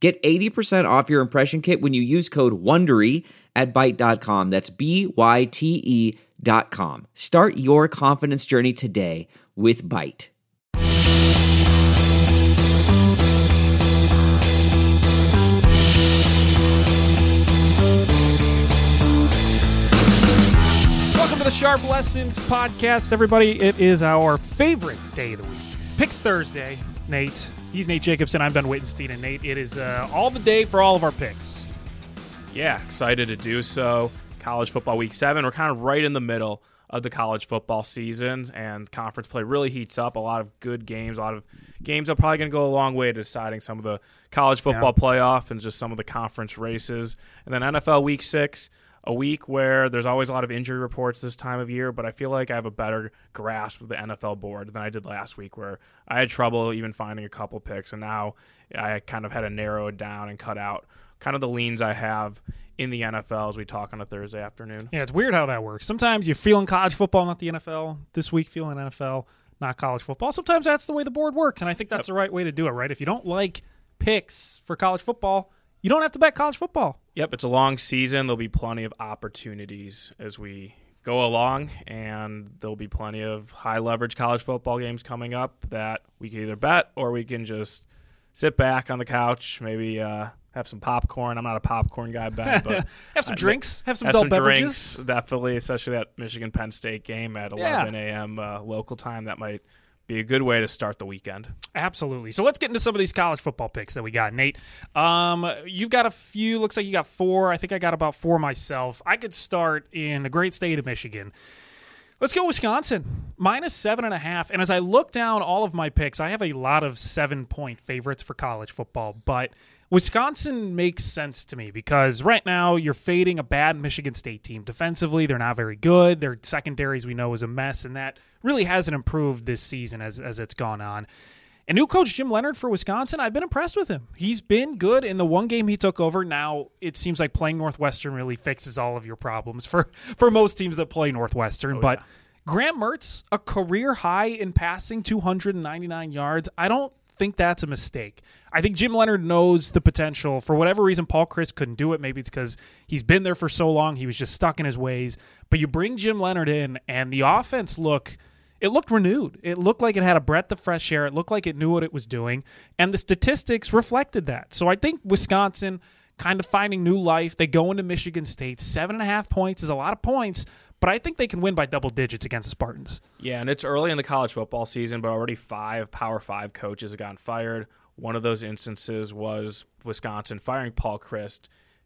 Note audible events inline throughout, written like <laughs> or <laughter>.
Get 80% off your impression kit when you use code WONDERY at Byte.com. That's B-Y-T-E dot com. Start your confidence journey today with Byte. Welcome to the Sharp Lessons Podcast, everybody. It is our favorite day of the week. Picks Thursday. Nate. He's Nate Jacobson. I'm Ben Wittenstein. And Nate, it is uh, all the day for all of our picks. Yeah, excited to do so. College football week seven. We're kind of right in the middle of the college football season, and conference play really heats up. A lot of good games, a lot of games that are probably going to go a long way to deciding some of the college football Yeah. playoff and just some of the conference races. And then NFL week six, a week where there's always a lot of injury reports this time of year, but I feel like I have a better grasp of the NFL board than I did last week, where I had trouble even finding a couple picks, and now I kind of had to narrow it down and cut out kind of the leans I have in the NFL as we talk on a Thursday afternoon. Yeah, it's weird how that works. Sometimes you're feeling college football, not the NFL. This week, feeling NFL, not college football. Sometimes that's the way the board works, and I think that's the right way to do it, right? If you don't like picks for college football, you don't have to bet college football. Yep, it's a long season. There'll be plenty of opportunities as we go along, and there'll be plenty of high leverage college football games coming up that we can either bet or we can just sit back on the couch, maybe uh, have some popcorn. I'm not a popcorn guy, Ben, but <laughs> Have some I- drinks, have some have adult some beverages. drinks, definitely, especially that Michigan Penn State game at Yeah. 11 a.m. Uh, local time. That might be a good way to start the weekend. Absolutely. So let's get into some of these college football picks that we got, Nate. Um, you've got a few. Looks like you got four. I think I got about four myself. I could start in the great state of Michigan. Let's go Wisconsin minus seven and a half. And as I look down all of my picks, I have a lot of seven point favorites for college football, but Wisconsin makes sense to me because right now you're fading a bad Michigan State team. Defensively, they're not very good. Their secondaries we know is a mess, and that really hasn't improved this season as as it's gone on. And new coach Jim Leonhard for Wisconsin, I've been impressed with him. He's been good in the one game he took over. Now it seems like playing Northwestern really fixes all of your problems for <laughs> for most teams that play Northwestern. Oh, but Graham Mertz, a career high in passing, 299 yards. I don't think that's a mistake. I think Jim Leonhard knows the potential. For whatever reason, Paul Chryst couldn't do it. Maybe it's because he's been there for so long. He was just stuck in his ways. But you bring Jim Leonhard in, and the offense look it looked renewed. It looked like it had a breath of fresh air. It looked like it knew what it was doing. And the statistics reflected that. So I think Wisconsin kind of finding new life. They go into Michigan State. Seven and a half points is a lot of points, but I think they can win by double digits against the Spartans. Yeah, and it's early in the college football season, but already five Power Five coaches have gotten fired. One of those instances was Wisconsin firing Paul Chryst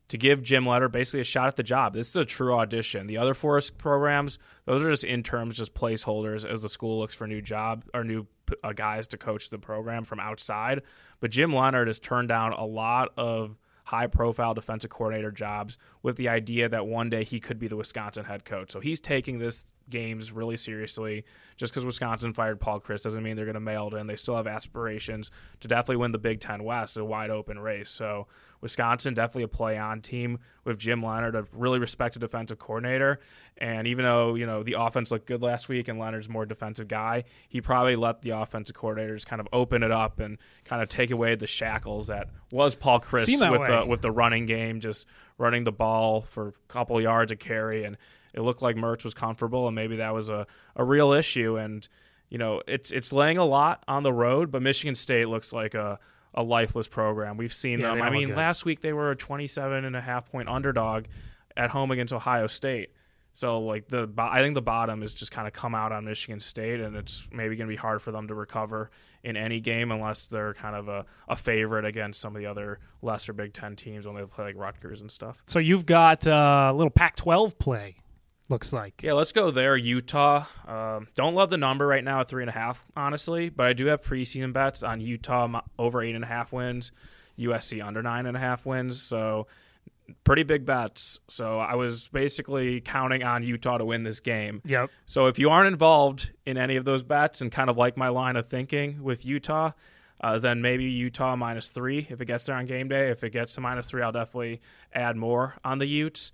to give Jim Leonhard basically a shot at the job. This is a true audition. The other four programs, those are just interns, just placeholders as the school looks for new job or new uh, guys to coach the program from outside. But Jim Leonhard has turned down a lot of high profile defensive coordinator jobs with the idea that one day he could be the Wisconsin head coach. So he's taking this games really seriously. Just because Wisconsin fired Paul Chryst doesn't mean they're going to mail it in. They still have aspirations to definitely win the Big Ten West, a wide open race. So Wisconsin definitely a play on team with Jim Leonhard, a really respected defensive coordinator. And even though you know the offense looked good last week and Leonhard's more defensive guy, he probably let the offensive coordinators kind of open it up and kind of take away the shackles that was Paul Chryst with way. the with the running game, just running the ball for a couple yards of carry, and it looked like Mertz was comfortable, and maybe that was a, a real issue. And you know, it's it's laying a lot on the road, but Michigan State looks like a a lifeless program. We've seen Yeah, them. I mean, last week they were a 27 and a half point underdog at home against Ohio State. So like the I think the bottom is just kind of come out on Michigan State, and it's maybe going to be hard for them to recover in any game unless they're kind of a, a favorite against some of the other lesser Big Ten teams when they play like Rutgers and stuff. So you've got uh, a little Pac 12 play, looks like. Yeah, let's go there. Utah. Um, don't love the number right now at three and a half, honestly, but I do have preseason bets on Utah over eight and a half wins. USC under nine and a half wins. So pretty big bets. So I was basically counting on Utah to win this game. Yep. So if you aren't involved in any of those bets and kind of like my line of thinking with Utah, uh, then maybe Utah minus three if it gets there on game day. If it gets to minus three, I'll definitely add more on the Utes.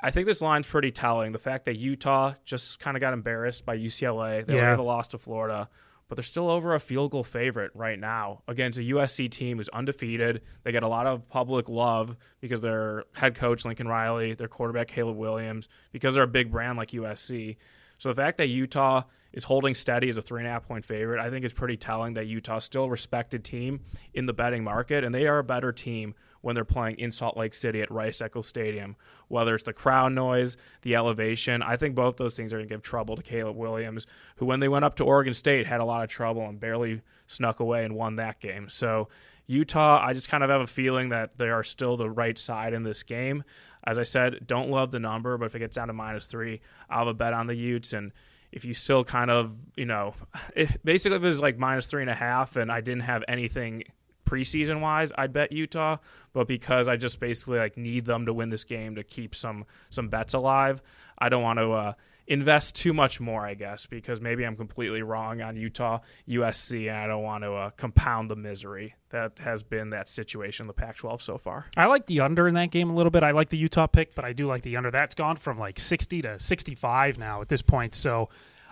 I think this line's pretty telling. The fact that Utah just kind of got embarrassed by UCLA, they Yeah. were the loss to Florida, but they're still over a field goal favorite right now against a USC team who's undefeated. They get a lot of public love because their head coach Lincoln Riley, their quarterback Caleb Williams, because they're a big brand like USC. So the fact that Utah is holding steady as a three and a half point favorite, I think is pretty telling that Utah's still a respected team in the betting market, and they are a better team when they're playing in Salt Lake City at Rice Eccles Stadium. Whether it's the crowd noise, the elevation, I think both those things are going to give trouble to Caleb Williams, who when they went up to Oregon State had a lot of trouble and barely snuck away and won that game. So Utah, I just kind of have a feeling that they are still the right side in this game. As I said, don't love the number, but if it gets down to minus three, I'll have a bet on the Utes. And if you still kind of, you know, <sighs> if, basically if it was like minus three and a half and I didn't have anything preseason wise, I'd bet Utah. But because I just basically like need them to win this game to keep some some bets alive, I don't want to uh, invest too much more, I guess, because maybe I'm completely wrong on Utah, USC, and I don't want to uh, compound the misery that has been that situation in the Pac-12 so far. I like the under in that game a little bit. I like the Utah pick, but I do like the under. That's gone from like 60 to 65 now at this point. So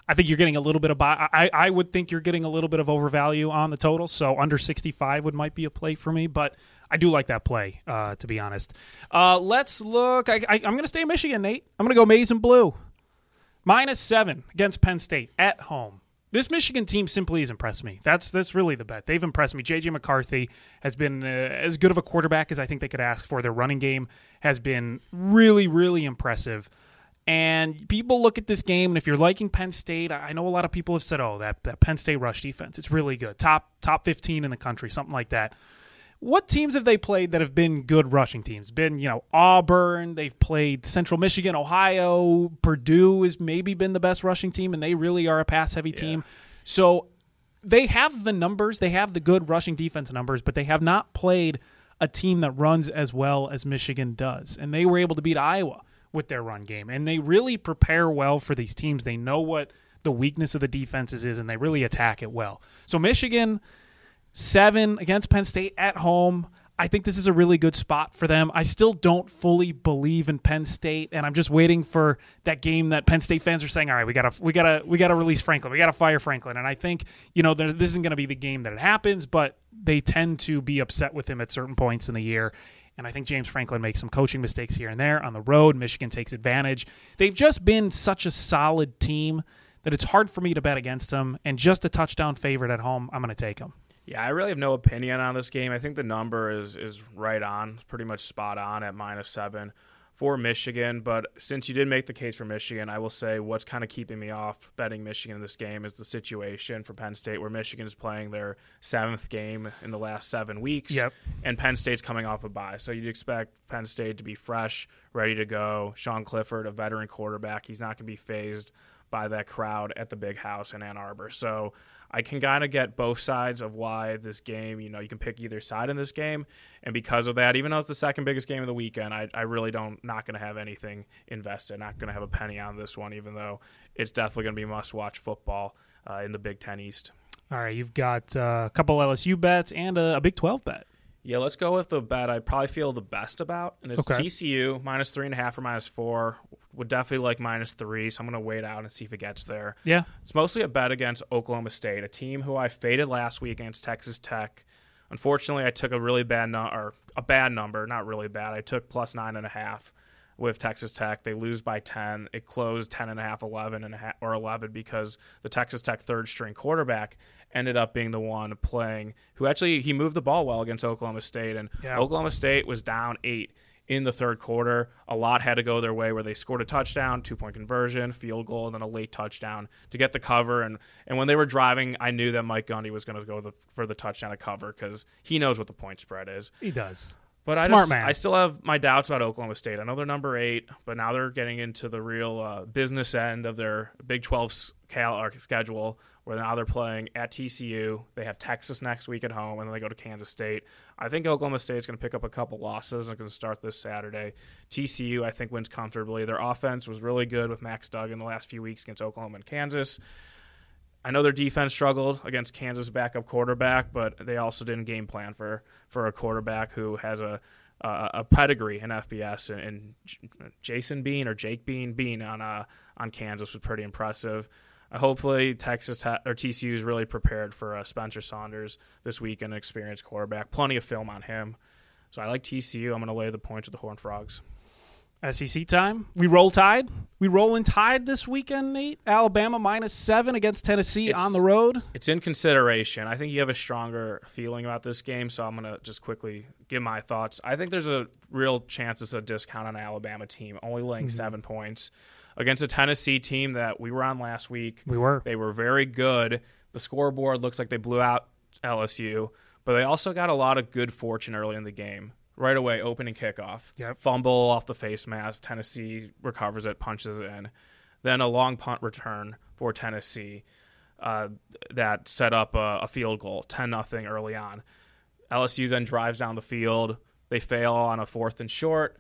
I think you're getting a little bit of buy. I, I would think you're getting a little bit of overvalue on the total. So under 65 would might be a play for me, but I do like that play, uh, to be honest. Uh, let's look. I, I, I'm going to stay in Michigan, Nate. I'm going to go maize and blue. Minus seven against Penn State at home. This Michigan team simply has impressed me. That's that's really the bet. They've impressed me. JJ McCarthy has been uh, as good of a quarterback as I think they could ask for. Their running game has been really, really impressive. And people look at this game, and if you're liking Penn State, I know a lot of people have said, "Oh, that, that Penn State rush defense, it's really good, top top 15 in the country, something like that." What teams have they played that have been good rushing teams? Been you know Auburn, they've played Central Michigan, Ohio, Purdue has maybe been the best rushing team, and they really are a pass heavy team. So they have the numbers, they have the good rushing defense numbers, but they have not played a team that runs as well as Michigan does. And they were able to beat Iowa with their run game. And they really prepare well for these teams. They know what the weakness of the defenses is and they really attack it well. So Michigan seven against Penn State at home. I think this is a really good spot for them. I still don't fully believe in Penn State, and I'm just waiting for that game that Penn State fans are saying, "All right, we gotta, we gotta, we gotta release Franklin. We gotta fire Franklin." And I think you know this isn't going to be the game that it happens, but they tend to be upset with him at certain points in the year. And I think James Franklin makes some coaching mistakes here and there on the road. Michigan takes advantage. They've just been such a solid team that it's hard for me to bet against them. And just a touchdown favorite at home, I'm going to take them. Yeah, I really have no opinion on this game. I think the number is is right on, It's pretty much spot on at minus seven for Michigan. But since you did make the case for Michigan, I will say what's kind of keeping me off betting Michigan in this game is the situation for Penn State, where Michigan is playing their seventh game in the last seven weeks. Yep. And Penn State's coming off a bye. So you'd expect Penn State to be fresh, ready to go. Sean Clifford, a veteran quarterback, he's not going to be phased by that crowd at the big house in Ann Arbor. So I can kind of get both sides of why this game, you know, you can pick either side in this game. And because of that, even though it's the second biggest game of the weekend, I, I really don't, not going to have anything invested, not going to have a penny on this one, even though it's definitely going to be must watch football uh, in the Big Ten East. All right, you've got uh, a couple LSU bets and a, a Big 12 bet. Yeah, let's go with the bet I probably feel the best about, and it's Okay. TCU minus three and a half or minus four. Would definitely like minus three, so I'm going to wait out and see if it gets there. Yeah. It's mostly a bet against Oklahoma State, a team who I faded last week against Texas Tech. Unfortunately, I took a really bad no- or a bad number, not really bad. I took plus nine and a half with Texas Tech. They lose by 10. It closed 10 and a half, 11 and a half, or 11 because the Texas Tech third string quarterback ended up being the one playing who actually he moved the ball well against Oklahoma State and Yeah. Oklahoma State was down 8 in the third quarter. A lot had to go their way where they scored a touchdown, two point conversion, field goal, and then a late touchdown to get the cover. And, and when they were driving, I knew that Mike Gundy was going to go the, for the touchdown to cover because he knows what the point spread is. He does. But I Smart just, man. I still have my doubts about Oklahoma State. I know they're number eight, but now they're getting into the real uh, business end of their Big 12 cal- schedule where now they're playing at TCU. They have Texas next week at home, and then they go to Kansas State. I think Oklahoma State's going to pick up a couple losses and going to start this Saturday. TCU, I think, wins comfortably. Their offense was really good with Max Duggan the last few weeks against Oklahoma and Kansas. I know their defense struggled against Kansas backup quarterback, but they also didn't game plan for for a quarterback who has a uh, a pedigree in FBS, and, and, Jason Bean or Jake Bean Bean on uh, on Kansas was pretty impressive. Hopefully, Texas ha- or TCU is really prepared for uh, Spencer Sanders this week, an experienced quarterback. Plenty of film on him, so I like TCU. I'm going to lay the points with the Horned Frogs. SEC time. We roll tide. We rolling tide this weekend, Nate. Alabama minus seven against Tennessee It's- on the road. It's in consideration. I think you have a stronger feeling about this game, so I'm going to just quickly give my thoughts. I think there's a real chance it's a discount on Alabama team, only laying seven points against a Tennessee team that we were on last week. We were. They were very good. The scoreboard looks like they blew out LSU, but they also got a lot of good fortune early in the game. Right away, opening kickoff. Yep. Fumble off the face mask. Tennessee recovers it, punches it in. Then a long punt return for Tennessee uh, that set up a, a field goal, 10 nothing early on. LSU then drives down the field. They fail on a fourth and short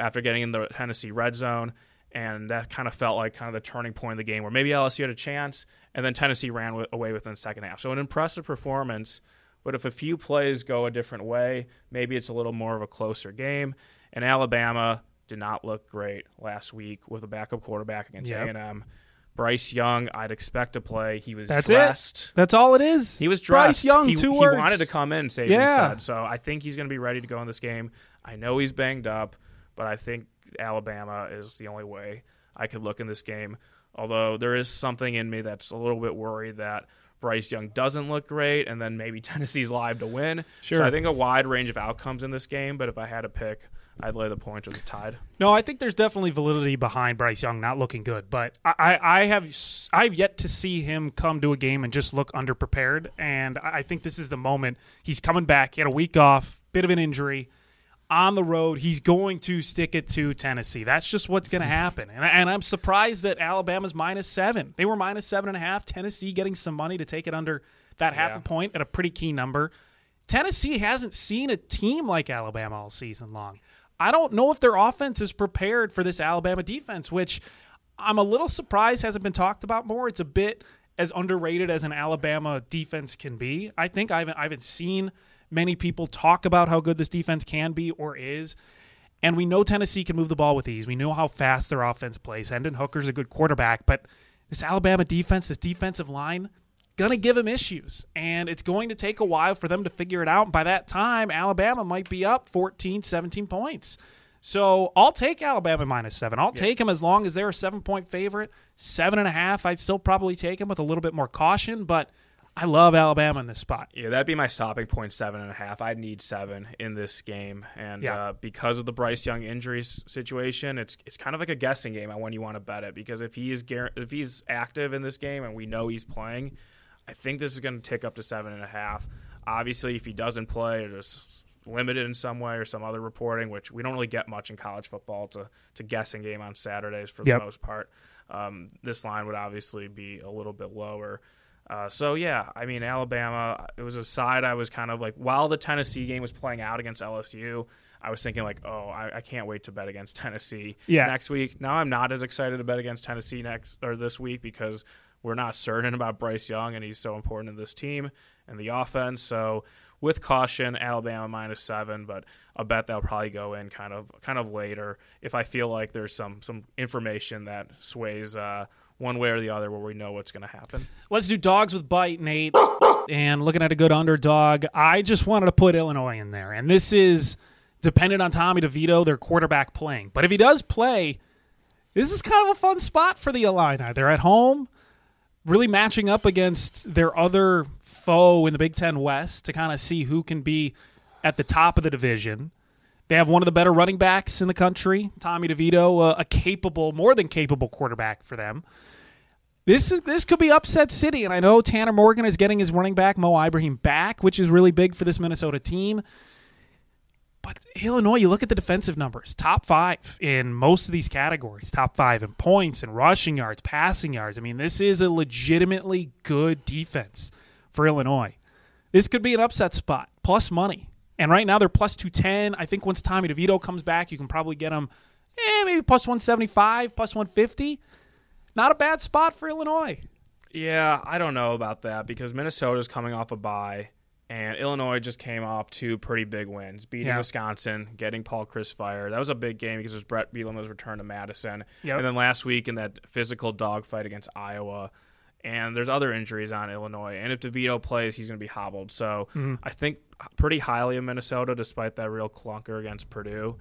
after getting in the Tennessee red zone. And that kind of felt like kind of the turning point of the game where maybe LSU had a chance, and then Tennessee ran w- away within the second half. So an impressive performance, but if a few plays go a different way, maybe it's a little more of a closer game. And Alabama did not look great last week with a backup quarterback against Yep. A&M. Bryce Young, I'd expect to play. He was That's dressed. it. That's all it is. He was Bryce. Young. He, two he words. wanted to come in, Saban Yeah. said. So I think he's going to be ready to go in this game. I know he's banged up, but I think Alabama is the only way I could look in this game. Although there is something in me that's a little bit worried that Bryce Young doesn't look great, and then maybe <laughs> Tennessee's live to win. Sure. So I think a wide range of outcomes in this game. But if I had to pick, I'd lay the points with the Tide. No, I think there's definitely validity behind Bryce Young not looking good, but I, I, I have I've yet to see him come to a game and just look underprepared, and I I think this is the moment he's coming back. He had a week off, bit of an injury. On the road, he's going to stick it to Tennessee. That's just what's going to hmm. happen. And, I, and I'm surprised that Alabama's minus seven. They were minus seven and a half. Tennessee getting some money to take it under that half Yeah. a point at a pretty key number. Tennessee hasn't seen a team like Alabama all season long. I don't know if their offense is prepared for this Alabama defense, which I'm a little surprised hasn't been talked about more. It's a bit as underrated as an Alabama defense can be. I think I haven't, I haven't seen many people talk about how good this defense can be or is. And we know Tennessee can move the ball with ease. We know how fast their offense plays. Hendon Hooker's a good quarterback, but this Alabama defense, this defensive line, gonna give him issues. And it's going to take a while for them to figure it out. And by that time, Alabama might be up 14, 17 points. So I'll take Alabama minus seven. I'll take them as long as they're a seven point favorite. Seven and a half, I'd still probably take them with a little bit more caution, but I love Alabama in this spot. Yeah, that'd be my stopping point, seven and a half. I'd need seven in this game, and Yeah. uh, because of the Bryce Young injuries situation, it's it's kind of like a guessing game on when you want to bet it. Because if he is guar- if he's active in this game and we know he's playing, I think this is going to tick up to seven and a half. Obviously, if he doesn't play or just limited in some way or some other reporting, which we don't really get much in college football, it's a, it's a guessing game on Saturdays for Yep. the most part. Um, this line would obviously be a little bit lower. Uh, so yeah, I mean Alabama. It was a side I was kind of like while the Tennessee game was playing out against LSU, I was thinking like, oh, I, I can't wait to bet against Tennessee Yeah. next week. Now I'm not as excited to bet against Tennessee next or this week because we're not certain about Bryce Young and he's so important to this team and the offense. So with caution, Alabama minus seven, but a bet that'll probably go in kind of kind of later if I feel like there's some some information that sways uh, one way or the other where we know what's going to happen. Let's do dogs with bite, Nate. <coughs> And looking at a good underdog, I just wanted to put Illinois in there. And this is dependent on Tommy DeVito, their quarterback playing. But if he does play, this is kind of a fun spot for the Illini. They're at home, really matching up against their other foe in the Big Ten West to kind of see who can be at the top of the division. They have one of the better running backs in the country, Tommy DeVito, a, a capable, more than capable quarterback for them. This is this could be upset city, and I know Tanner Morgan is getting his running back Mo Ibrahim back, which is really big for this Minnesota team. But Illinois, you look at the defensive numbers, top five in most of these categories, top five in points and rushing yards, passing yards. I mean, this is a legitimately good defense for Illinois. This could be an upset spot, plus money. And right now they're plus 210. I think once Tommy DeVito comes back, you can probably get them eh, maybe plus 175, plus 150. Not a bad spot for Illinois. Yeah, I don't know about that because Minnesota's coming off a bye, and Illinois just came off two pretty big wins, beating Yeah. Wisconsin, getting Paul Chryst fired. That was a big game because it was Bret Bielema's return to Madison, Yep. and then last week in that physical dogfight against Iowa. And there's other injuries on Illinois, and if DeVito plays, he's going to be hobbled. So Mm-hmm. I think pretty highly of Minnesota, despite that real clunker against Purdue.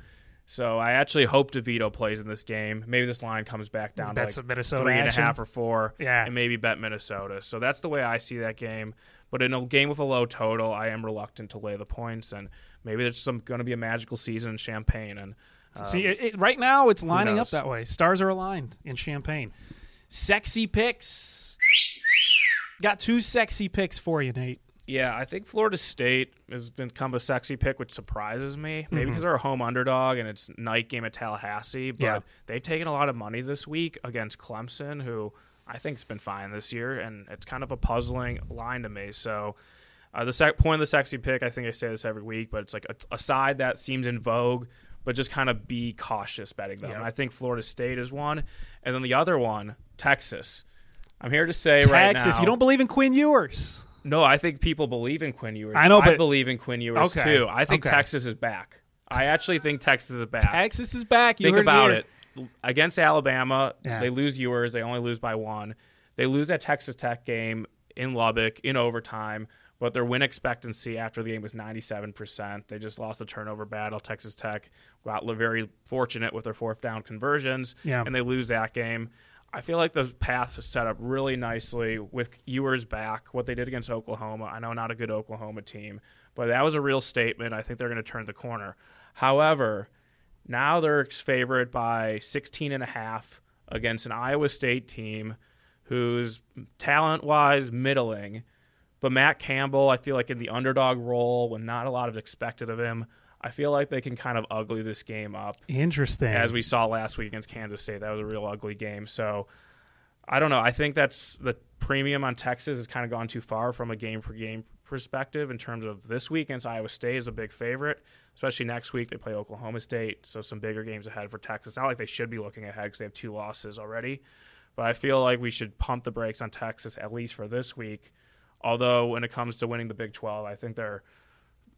So I actually hope DeVito plays in this game. Maybe this line comes back down Bet to some like Minnesota three and a half or four, Yeah. and maybe bet Minnesota. So that's the way I see that game. But in a game with a low total, I am reluctant to lay the points, and maybe there's some going to be a magical season in Champaign, and um, See, it, it- right now it's lining up that way. Stars are aligned in Champaign. Sexy picks. Got two sexy picks for you, Nate. Yeah, I think Florida State has become a sexy pick, which surprises me. Maybe Mm-hmm. because they're a home underdog and it's night game at Tallahassee. But Yeah. they've taken a lot of money this week against Clemson, who I think's been fine this year, and it's kind of a puzzling line to me. So. Uh, the sec- point of the sexy pick, I think I say this every week, but it's like a, a side that seems in vogue, but just kind of be cautious betting them. Yep. I think Florida State is one, and then the other one, Texas. I'm here to say right now, Texas. You don't believe in Quinn Ewers. No, I think people believe in Quinn Ewers. I know, I but- believe in Quinn Ewers Okay, too. I think okay. Texas is back. I actually think Texas is back. Texas is back. You think heard about here. it. Against Alabama, Yeah. they lose Ewers. They only lose by one. They lose that Texas Tech game in Lubbock in overtime, but their win expectancy after the game was 97%. They just lost a turnover battle. Texas Tech got very fortunate with their fourth down conversions, Yeah. and they lose that game. I feel like the path is set up really nicely with Ewers back. What they did against Oklahoma, I know not a good Oklahoma team, but that was a real statement. I think they're going to turn the corner. However, now they're favored by 16 and a half against an Iowa State team who's talent-wise middling. But Matt Campbell, I feel like in the underdog role, when not a lot is expected of him, I feel like they can kind of ugly this game up Interesting. as we saw last week against Kansas State. That was a real ugly game. So I don't know. I think that's the premium on Texas has kind of gone too far from a game per game perspective in terms of this week against Iowa State is a big favorite, especially next week they play Oklahoma State. So some bigger games ahead for Texas. Not like they should be looking ahead because they have two losses already. But I feel like we should pump the brakes on Texas at least for this week. Although when it comes to winning the Big 12, I think they're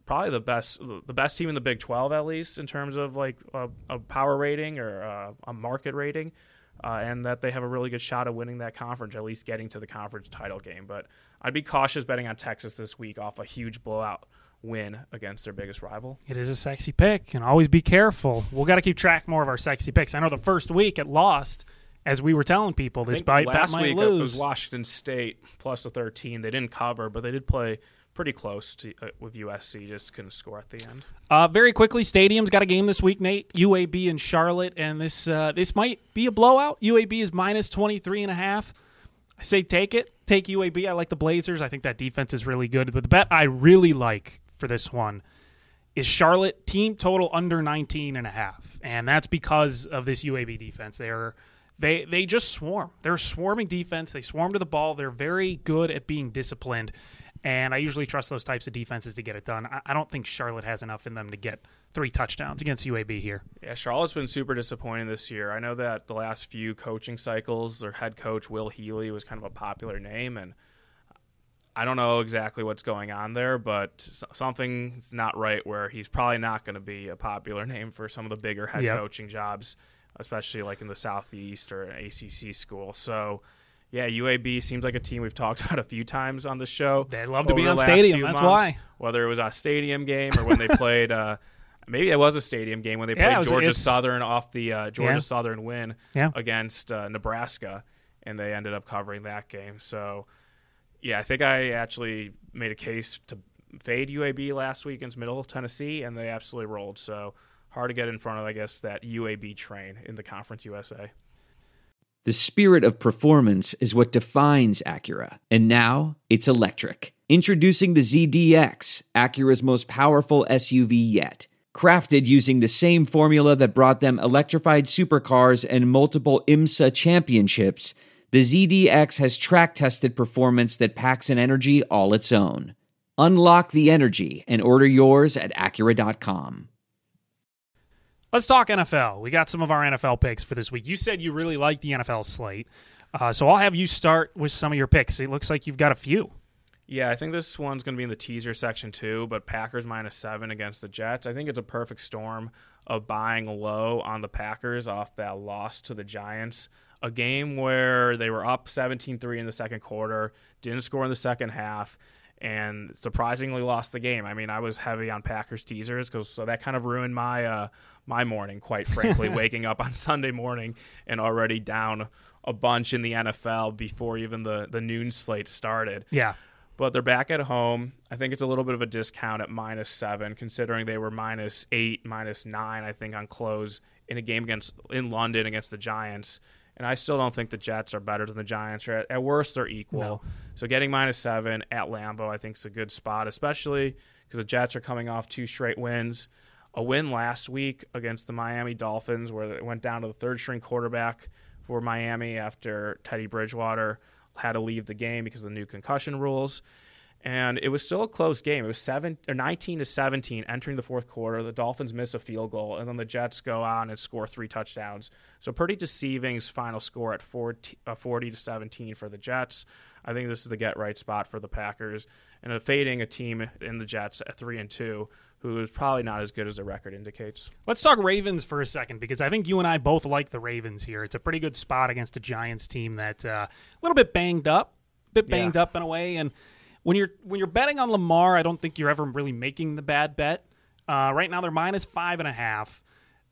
probably the best the best team in the Big 12 at least in terms of like a, a power rating or uh, a market rating, uh, and that they have a really good shot of winning that conference, at least getting to the conference title game. But I'd be cautious betting on Texas this week off a huge blowout win against their biggest rival. It is a sexy pick, and always be careful. We'll got to keep track more of our sexy picks. I know the first week it lost, as we were telling people, this bite last week it was. Washington State plus the 13. They didn't cover, but they did play pretty close to uh, with USC. Just couldn't score at the end. Uh, very quickly, Stadium's got a game this week, Nate. UAB and Charlotte, and this uh, this might be a blowout. UAB is minus 23 and a half. I say take it. Take UAB. I like the Blazers. I think that defense is really good. But the bet I really like for this one is Charlotte team total under 19 and a half. And that's because of this UAB defense. They're they they just swarm. They're a swarming defense. They swarm to the ball. They're very good at being disciplined. And I usually trust those types of defenses to get it done. I, I don't think Charlotte has enough in them to get three touchdowns against UAB here. Yeah, Charlotte's been super disappointing this year. I know that the last few coaching cycles, their head coach Will Healy was kind of a popular name, and I don't know exactly what's going on there, but something's not right. Where he's probably not going to be a popular name for some of the bigger head Yep. coaching jobs, especially like in the Southeast or an ACC school. So. Yeah, UAB seems like a team we've <laughs> talked about a few times on the show. They love to be on Stadium, that's months, why. Whether it was a stadium game or when they <laughs> played, uh, maybe it was a stadium game when they Yeah, played was- Georgia Southern off the uh, Georgia Yeah. Southern win Yeah. against uh, Nebraska, and they ended up covering that game. So, yeah, I think I actually made a case to fade UAB last week against Middle Tennessee, and they absolutely rolled. So hard to get in front of, I guess, that UAB train in the Conference USA. The spirit of performance is what defines Acura, and now it's electric. Introducing the ZDX, Acura's most powerful SUV yet. Crafted using the same formula that brought them electrified supercars and multiple IMSA championships, the ZDX has track tested performance that packs an energy all its own. Unlock the energy and order yours at Acura.com. Let's talk NFL. We got some of our NFL picks for this week. You said you really like the NFL slate, uh, so I'll have you start with some of your picks. It looks like you've got a few. Yeah, I think this one's going to be in the teaser section too, but Packers minus seven against the Jets. I think it's a perfect storm of buying low on the Packers off that loss to the Giants. A game where they were up 17 3 in the second quarter, didn't score in the second half, and surprisingly lost the game. I mean, I was heavy on Packers teasers because so that kind of ruined my uh, my morning, quite frankly, <laughs> waking up on Sunday morning and already down a bunch in the NFL before even the the noon slate started. Yeah. But they're back at home. I think it's a little bit of a discount at minus seven, considering they were minus eight, minus nine, I think, on close in a game against in London against the Giants. And I still don't think the Jets are better than the Giants. Or at, at worst, they're equal. No. So getting minus seven at Lambeau, I think, is a good spot, especially because the Jets are coming off two straight wins. A win last week against the Miami Dolphins, where it went down to the third string quarterback for Miami after Teddy Bridgewater had to leave the game because of the new concussion rules. And it was still a close game. It was seven or 19 to 17 entering the fourth quarter. The Dolphins miss a field goal, and then the Jets go on and score three touchdowns. So pretty deceiving final score at 40, uh, 40 to 17 for the Jets. I think this is the get right spot for the Packers, and a fading a team in the Jets at three and two, who is probably not as good as the record indicates. Let's talk Ravens for a second because I think you and I both like the Ravens here. It's a pretty good spot against a Giants team that uh, a little bit banged up, a bit banged Yeah. up in a way. And when you're when you're betting on Lamar, I don't think you're ever really making the bad bet. Uh, right now they're minus five and a half.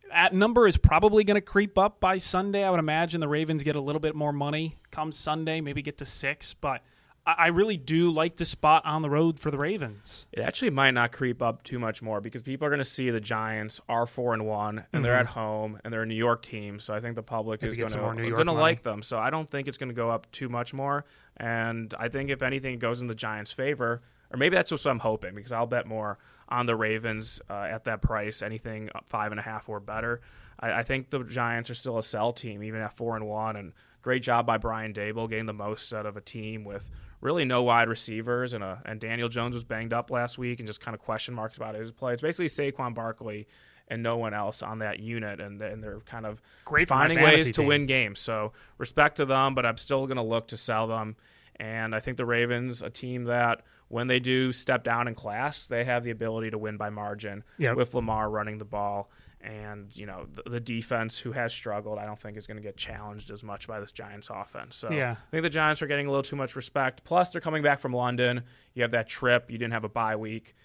That number is probably going to creep up by Sunday. I would imagine the Ravens get a little bit more money come Sunday, maybe get to six. But I, really do like the spot on the road for the Ravens. It actually might not creep up too much more because people are going to see the Giants are four and one, and they're at home, and they're a New York team. So I think the public Mm-hmm. Maybe is going some more New to York going to money. like them. So I don't think it's going to go up too much more. And I think if anything it goes in the Giants' favor, or maybe that's just what I'm hoping because I'll bet more on the Ravens uh, at that price, anything five and a half or better. I, I think the Giants are still a sell team, even at four and one, and great job by Brian Daboll getting the most out of a team with really no wide receivers, and a, and Daniel Jones was banged up last week, and just kind of question marks about his play. It's basically Saquon Barkley and no one else on that unit, and, and they're kind of Great finding ways to team. win games. So respect to them, but I'm still going to look to sell them. And I think the Ravens, a team that when they do step down in class, they have the ability to win by margin Yep. with Lamar running the ball. And you know the, the defense, who has struggled, I don't think is going to get challenged as much by this Giants offense. So Yeah. I think the Giants are getting a little too much respect. Plus, they're coming back from London. You have that trip. You didn't have a bye week.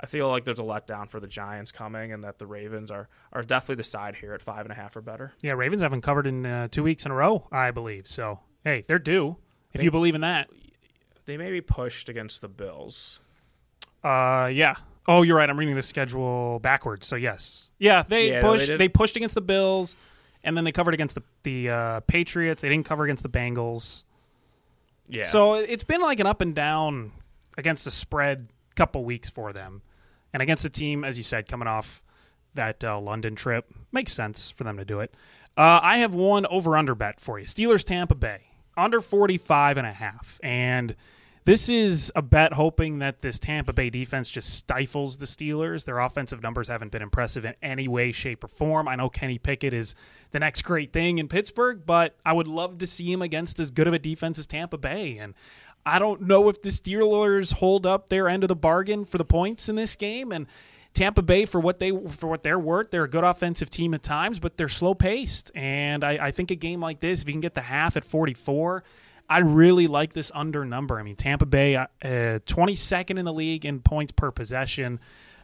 I feel like there's a letdown for the Giants coming, and that the Ravens are are definitely the side here at five and a half or better. Yeah, Ravens haven't covered in uh, two weeks in a row, I believe. So, hey, they're due. If you believe in that. They may be pushed against the Bills. Uh, yeah. Oh, you're right. I'm reading the schedule backwards. So yes, yeah. They Yeah, pushed. They, did. pushed against the Bills, and then they covered against the the uh, Patriots. They didn't cover against the Bengals. Yeah. So it's been like an up and down against the spread couple weeks for them, and against a team, as you said, coming off that uh, London trip, makes sense for them to do it. Uh, I have one over under bet for you: Steelers Tampa Bay under 45 and a half, and this is a bet hoping that this Tampa Bay defense just stifles the Steelers. Their offensive numbers haven't been impressive in any way, shape, or form. I know Kenny Pickett is the next great thing in Pittsburgh, but I would love to see him against as good of a defense as Tampa Bay. And I don't know if the Steelers hold up their end of the bargain for the points in this game. And Tampa Bay, for what they for what they're worth, they're a good offensive team at times, but they're slow paced. And I, I think a game like this, if you can get the half at 44, I really like this under number. I mean, Tampa Bay, uh, 22nd in the league in points per possession.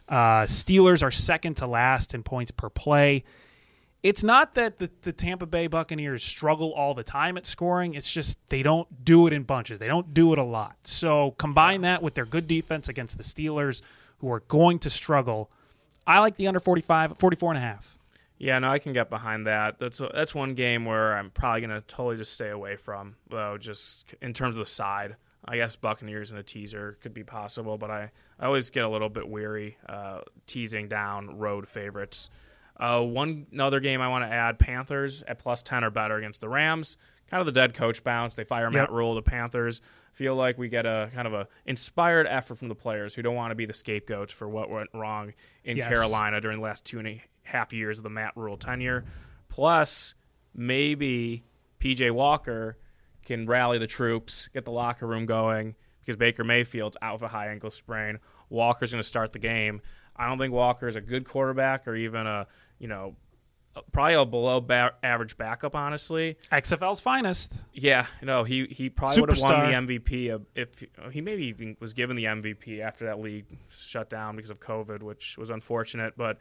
Uh, Steelers are second to last in points per play. It's not that the, the Tampa Bay Buccaneers struggle all the time at scoring. It's just they don't do it in bunches. They don't do it a lot. So combine that with their good defense against the Steelers, who are going to struggle. I like the under 45, 44 and a half. Yeah, no, I can get behind that. That's a, that's one game where I'm probably to totally just stay away from, though, just in terms of the side. I guess Buccaneers and a teaser could be possible, but I, I always get a little bit weary uh, teasing down road favorites. Uh, one another game I want to add: Panthers at plus ten or better against the Rams. Kind of the dead coach bounce. They fire Matt Rhule. The Panthers feel like we get a kind of a inspired effort from the players who don't want to be the scapegoats for what went wrong in Yes. Carolina during the last two and a half years of the Matt Rhule tenure. Plus, maybe PJ Walker can rally the troops, get the locker room going because Baker Mayfield's out with a high ankle sprain. Walker's going to start the game. I don't think Walker is a good quarterback or even a you know probably a below ba- average backup. Honestly, XFL's finest. yeah, no, he he probably would have won the MVP of- if he maybe even was given the MVP after that league shut down because of COVID, which was unfortunate. But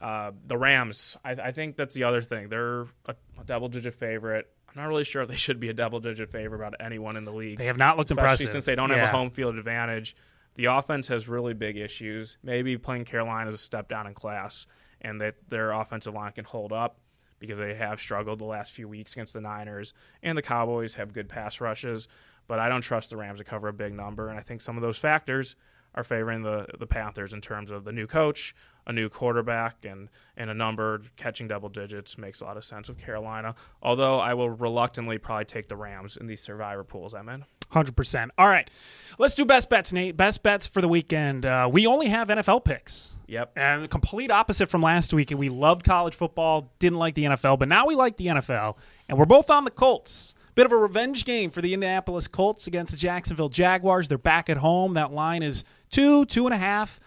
uh, the Rams, I, I think that's the other thing. They're a, a double-digit favorite. I'm not really sure if they should be a double-digit favorite about anyone in the league, They have not looked especially impressive since they don't have a home field advantage. The offense has really big issues. Maybe playing Carolina is a step down in class, and that their offensive line can hold up because they have struggled the last few weeks against the Niners, and the Cowboys have good pass rushes. But I don't trust the Rams to cover a big number, and I think some of those factors are favoring the the Panthers in terms of the new coach, a new quarterback, and and a number catching double digits makes a lot of sense with Carolina. Although I will reluctantly probably take the Rams in these survivor pools I'm in. Hundred percent. All right, let's do best bets, Nate. Best bets for the weekend. Uh, we only have NFL picks, Yep. and the complete opposite from last week. And we loved college football, didn't like the NFL, but now we like the NFL, and we're both on the Colts. Bit of a revenge game for the Indianapolis Colts against the Jacksonville Jaguars. They're back at home. That line is two, two and a half.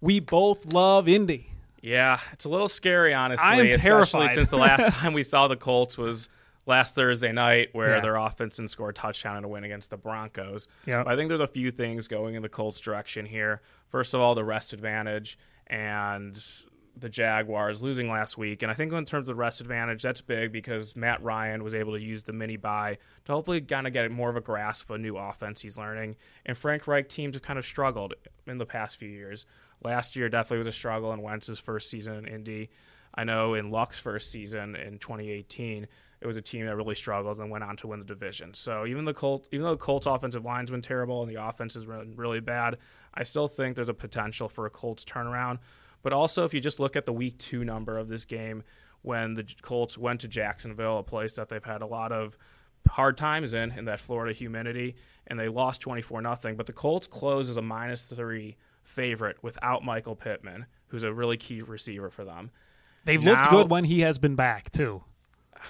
We both love Indy. Yeah, it's a little scary, honestly. I am especially terrified. since the last <laughs> time we saw the Colts was last Thursday night, where Yeah. their offense didn't score a touchdown in a win against the Broncos. Yep. I think there's a few things going in the Colts' direction here. First of all, the rest advantage and the Jaguars losing last week. And I think in terms of rest advantage, that's big because Matt Ryan was able to use the mini bye to hopefully kind of get more of a grasp of a new offense he's learning. And Frank Reich teams have kind of struggled in the past few years. Last year definitely was a struggle in Wentz's first season in Indy. I know in Luck's first season in 2018, it was a team that really struggled and went on to win the division. So even the Colt, even though the Colts offensive line's been terrible and the offense has been really bad, I still think there's a potential for a Colts turnaround. But also, if you just look at the week two number of this game, when the Colts went to Jacksonville, a place that they've had a lot of hard times in, in that Florida humidity, and they lost 24 nothing. But the Colts close as a minus three favorite without Michael Pittman, who's a really key receiver for them. They've looked good when he has been back too.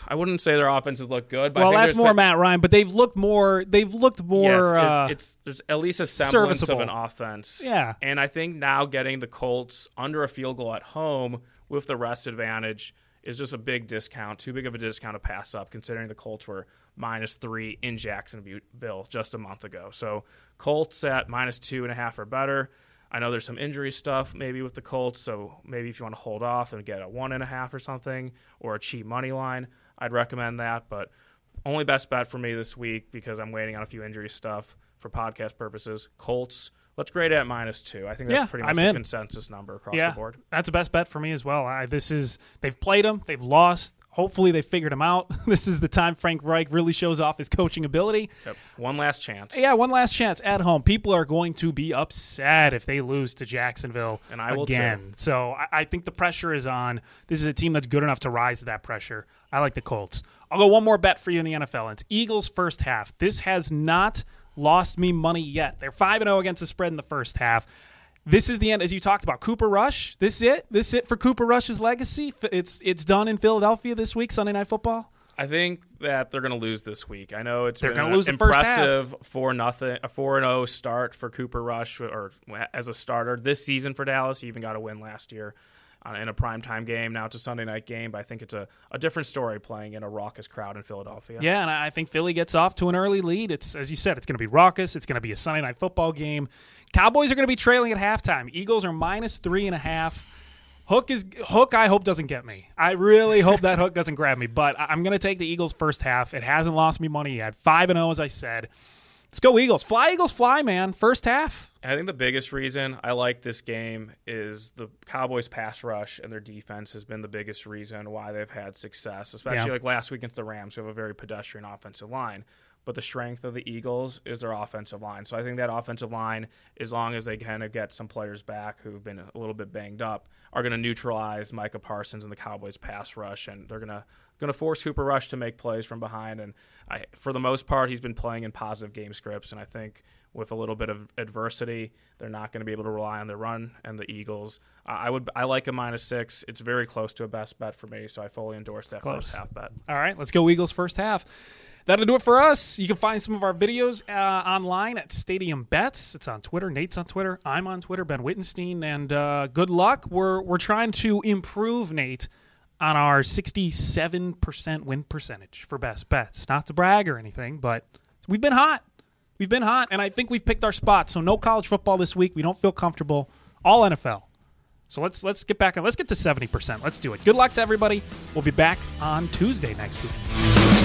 I wouldn't say their offenses look good, but I well, that's more Matt Ryan, but they've looked more. They've looked more. Yes, uh, it's, it's there's at least a semblance serviceable. of an offense. Yeah. and I think now getting the Colts under a field goal at home with the rest advantage is just a big discount. Too big of a discount to pass up, considering the Colts were minus three in Jacksonville just a month ago. So Colts at minus two and a half or better. I know there's some injury stuff maybe with the Colts, so maybe if you want to hold off and get a one and a half or something or a cheap money line, I'd recommend that. But only best bet for me this week because I'm waiting on a few injury stuff for podcast purposes. Colts, let's grade it at minus two. I think that's Yeah, pretty much the consensus number across yeah, the board. that's the best bet for me as well. I, this is they've played them, they've lost. Hopefully, they figured him out. <laughs> this is the time Frank Reich really shows off his coaching ability. Yep. One last chance. Yeah, one last chance at home. People are going to be upset if they lose to Jacksonville And I will again. So I, I think the pressure is on. This is a team that's good enough to rise to that pressure. I like the Colts. I'll go one more bet for you in the NFL. It's Eagles first half. This has not lost me money yet. They're five and zero against the spread in the first half. This is the end, as you talked about. Cooper Rush. This is it. This is it for Cooper Rush's legacy. It's it's done in Philadelphia this week, Sunday Night Football. I think that they're going to lose this week. I know it's They're lose the first half. impressive four nothing, a four and zero start for Cooper Rush, or as a starter this season for Dallas. He even got a win last year uh, in a primetime game. Now it's a Sunday night game, but I think it's a, a different story playing in a raucous crowd in Philadelphia. Yeah, and I think Philly gets off to an early lead. It's as you said, it's going to be raucous. It's going to be a Sunday night football game. Cowboys are going to be trailing at halftime. Eagles are minus three and a half. Hook is Hook. I hope doesn't get me. I really hope that Hook doesn't grab me. But I'm going to take the Eagles first half. It hasn't lost me money yet. Five and zero, as I said. Let's go Eagles. Fly Eagles, fly, man. First half. And I think the biggest reason I like this game is the Cowboys pass rush and their defense has been the biggest reason why they've had success, especially Yeah. like last week against the Rams, who have a very pedestrian offensive line. But the strength of the Eagles is their offensive line. So I think that offensive line, as long as they kind of get some players back who've been a little bit banged up, are going to neutralize Micah Parsons and the Cowboys pass rush, and they're going to going to force Cooper Rush to make plays from behind. And I, for the most part, he's been playing in positive game scripts, and I think with a little bit of adversity, they're not going to be able to rely on the run and the Eagles. Uh, I would I like a minus six. It's very close to a best bet for me, so I fully endorse that Close. first half bet. All right, let's go Eagles first half. That'll do it for us. You can find some of our videos uh, online at Stadium Bets. It's on Twitter. Nate's on Twitter. I'm on Twitter. Ben Wittenstein. And uh, good luck. We're we're trying to improve Nate on our 67% win percentage for best bets. Not to brag or anything, but we've been hot. We've been hot, and I think we've picked our spot. So no college football this week. We don't feel comfortable. All NFL. So let's let's get back on. Let's get to 70%. Let's do it. Good luck to everybody. We'll be back on Tuesday next week.